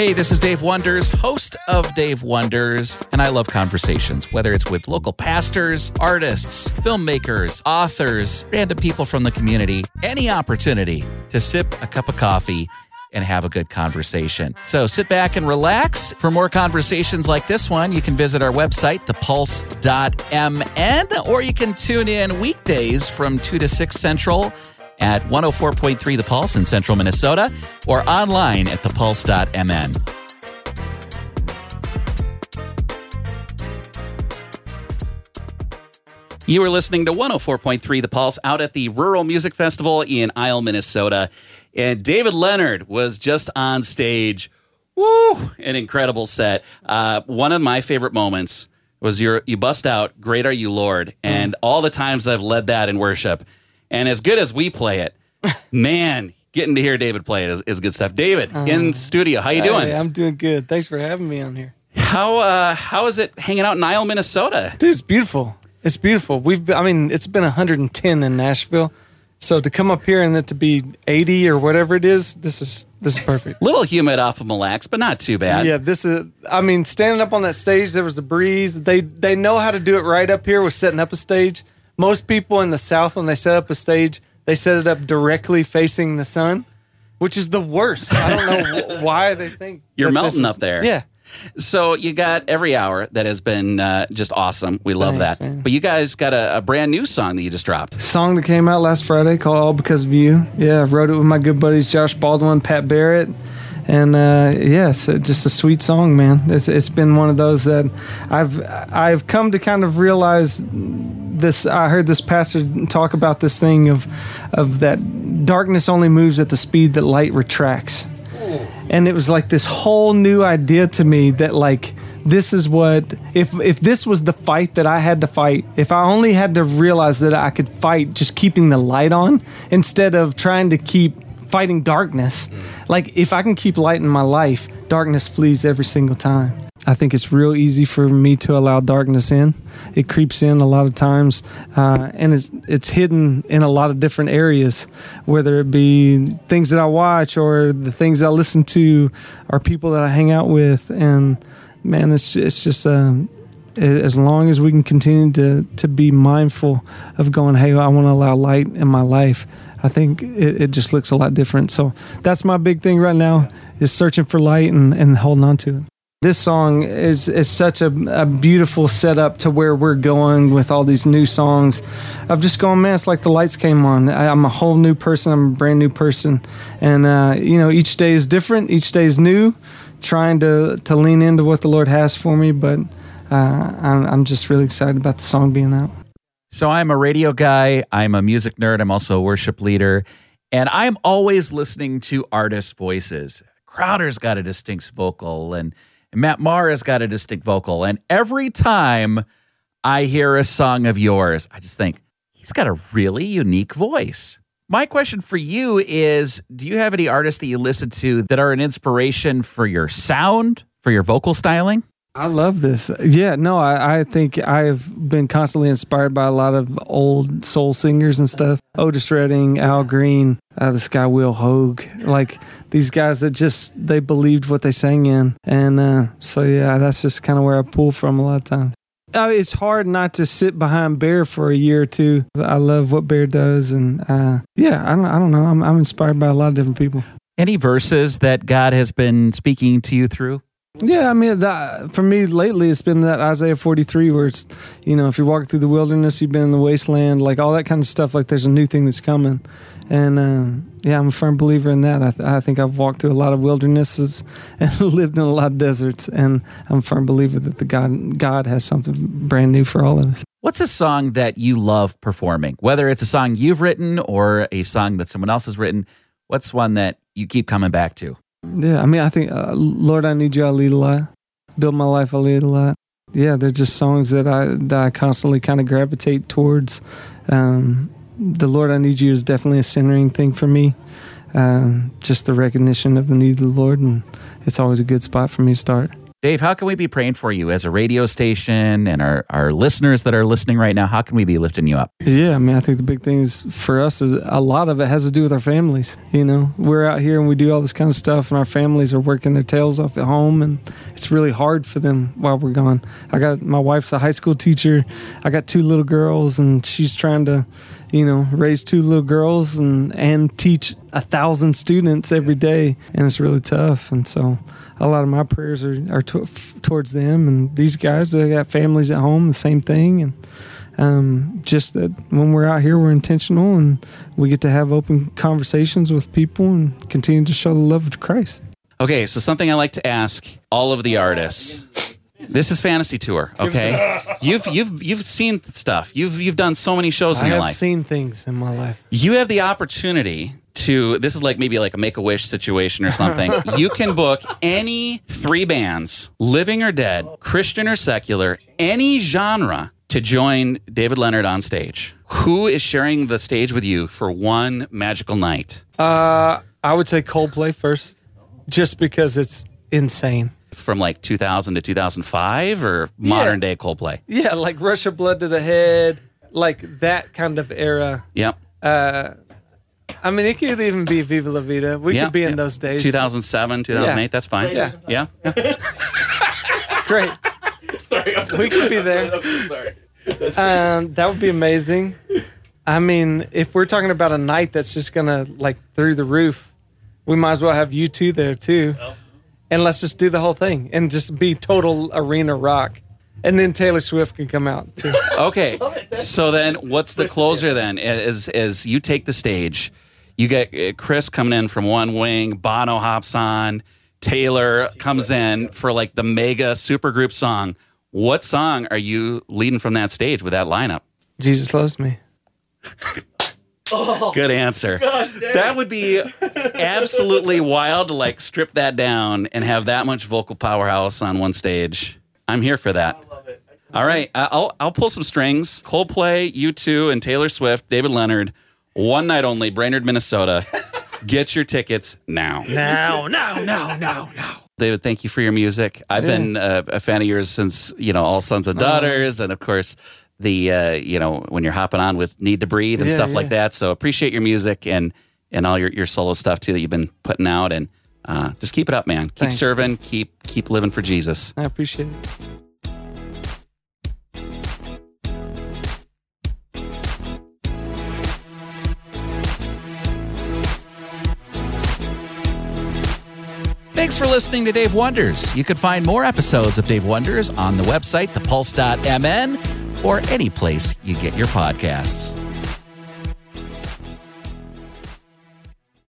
Hey, this is Dave Wonders, host of Dave Wonders, and I love conversations, whether it's with local pastors, artists, filmmakers, authors, random people from the community, any opportunity to sip a cup of coffee and have a good conversation. So sit back and relax. For more conversations like this one, you can visit our website, thepulse.mn, or you can tune in weekdays from 2 to 6 Central at 104.3 The Pulse in central Minnesota or online at thepulse.mn. You are listening to 104.3 The Pulse out at the Rural Music Festival in Isle, Minnesota. And David Leonard was just on stage. Woo! An incredible set. Uh, one of my favorite moments was your you bust out "Great Are You, Lord," and all the times I've led that in worship, and as good as we play it, man, getting to hear David play it is, is good stuff. David in studio, how you doing? Hey, I'm doing good. Thanks for having me on here. How uh, how is it hanging out in Isle, Minnesota? Dude, it's beautiful. It's beautiful. We've been, I mean, it's been 110 in Nashville. So to come up here and it to be 80 or whatever it is, this is this is perfect. Little humid off of Mille Lacs, but not too bad. Yeah, this is I mean, standing up on that stage, there was a breeze. They they know how to do it right up here with setting up a stage. Most people in the south when they set up a stage, they set it up directly facing the sun, which is the worst. I don't know wh- why they think You're melting is- up there. Yeah. So you got every hour that has been uh, just awesome. We love Thanks, that. man. But you guys got a, a brand new song that you just dropped. song that came out last Friday called All Because of You. Yeah, I wrote it with my good buddies Josh Baldwin, Pat Barrett. And uh, it's uh, just a sweet song, man. It's, it's been one of those that I've I've come to kind of realize this. I heard this pastor talk about this thing of of that darkness only moves at the speed that light retracts and it was like this whole new idea to me that like this is what if if this was the fight that I had to fight if I only had to realize that I could fight just keeping the light on instead of trying to keep fighting darkness like if I can keep light in my life darkness flees every single time I think it's real easy for me to allow darkness in. It creeps in a lot of times, uh, and it's it's hidden in a lot of different areas, whether it be things that I watch or the things I listen to, or people that I hang out with. And man, it's it's just um, as long as we can continue to to be mindful of going, hey, I want to allow light in my life. I think it, it just looks a lot different. So that's my big thing right now is searching for light and, and holding on to it. This song is is such a, a beautiful setup to where we're going with all these new songs. I've just gone, man. It's like the lights came on. I, I'm a whole new person. I'm a brand new person, and uh, you know, each day is different. Each day is new. Trying to to lean into what the Lord has for me, but uh, I'm, I'm just really excited about the song being out. So I'm a radio guy. I'm a music nerd. I'm also a worship leader. And I'm always listening to artist voices. Crowder's got a distinct vocal, and Matt Maher's got a distinct vocal. And every time I hear a song of yours, I just think, he's got a really unique voice. My question for you is Do you have any artists that you listen to that are an inspiration for your sound, for your vocal styling? I love this. Yeah, no, I, I think I've been constantly inspired by a lot of old soul singers and stuff. Otis Redding, Al Green, uh, this guy Will Hoge, like these guys that just they believed what they sang in, and uh, so yeah, that's just kind of where I pull from a lot of times. Uh, it's hard not to sit behind Bear for a year or two. I love what Bear does, and uh, yeah, I don't, I don't know. I'm, I'm inspired by a lot of different people. Any verses that God has been speaking to you through? Yeah, I mean, that, for me lately, it's been that Isaiah 43 where it's, you know, if you walk through the wilderness, you've been in the wasteland, like all that kind of stuff. Like there's a new thing that's coming. And uh, yeah, I'm a firm believer in that. I, th- I think I've walked through a lot of wildernesses and lived in a lot of deserts. And I'm a firm believer that the God, God has something brand new for all of us. What's a song that you love performing? Whether it's a song you've written or a song that someone else has written, what's one that you keep coming back to? Yeah, I mean, I think uh, Lord, I Need You, I lead a lot. Build My Life, I lead a lot. Yeah, they're just songs that I that I constantly kind of gravitate towards. Um, the Lord, I Need You is definitely a centering thing for me. Um, just the recognition of the need of the Lord, and it's always a good spot for me to start. Dave, how can we be praying for you as a radio station and our, our listeners that are listening right now? How can we be lifting you up? Yeah, I mean, I think the big thing is for us is a lot of it has to do with our families. You know, we're out here and we do all this kind of stuff, and our families are working their tails off at home, and it's really hard for them while we're gone. I got my wife's a high school teacher. I got two little girls, and she's trying to, you know, raise two little girls and and teach a thousand students every day, and it's really tough. And so, a lot of my prayers are are to, towards them and these guys. They got families at home, the same thing, and um, just that when we're out here, we're intentional and we get to have open conversations with people and continue to show the love of Christ. Okay, so something I like to ask all of the artists. This is fantasy tour, okay? You've you've you've seen stuff. You've you've done so many shows in your life. I your have life. seen things in my life. you have the opportunity to this is like maybe like a make a wish situation or something you can book any three bands living or dead christian or secular any genre to join david leonard on stage who is sharing the stage with you for one magical night Uh, I would say Coldplay first, just because it's insane. From like 2000 to 2005 or modern day coldplay Yeah, like Rush of Blood to the Head, like that kind of era. yep I mean, it could even be Viva La Vida. We yeah could be in yeah. those days. 2007 2008 Yeah. that's fine Yeah. yeah It's great. Sorry, we could be there. Um, that would be amazing. I mean, if we're talking about a night that's just gonna like through the roof, we might as well have U2 there too, and let's just do the whole thing and just be total arena rock, and then Taylor Swift can come out too. Okay. So then what's the closer then? Is is you take the stage, you get uh, Chris coming in from one wing, Bono hops on, Taylor comes in for like the mega supergroup song. What song are you leading from that stage with that lineup? Jesus loves me. Good answer. That would be absolutely wild to like strip that down and have that much vocal powerhouse on one stage. I'm here for that. All right, I- I'll I'll pull some strings. Coldplay, U2, and Taylor Swift, David Leonard, one night only, Brainerd, Minnesota. Get your tickets now. Now, now, now, now, now. David, thank you for your music. I've been uh, a fan of yours since you know All Sons and Daughters, and of course the uh, you know when you're hopping on with NEEDTOBREATHE and Yeah, stuff like that. So appreciate your music and and all your, your solo stuff too that you've been putting out, and uh, just keep it up, man. Keep Thanks. serving, keep keep living for Jesus. I appreciate it. Thanks for listening to Dave Wonders. You can find more episodes of Dave Wonders on the website, thepulse.mn, or any place you get your podcasts.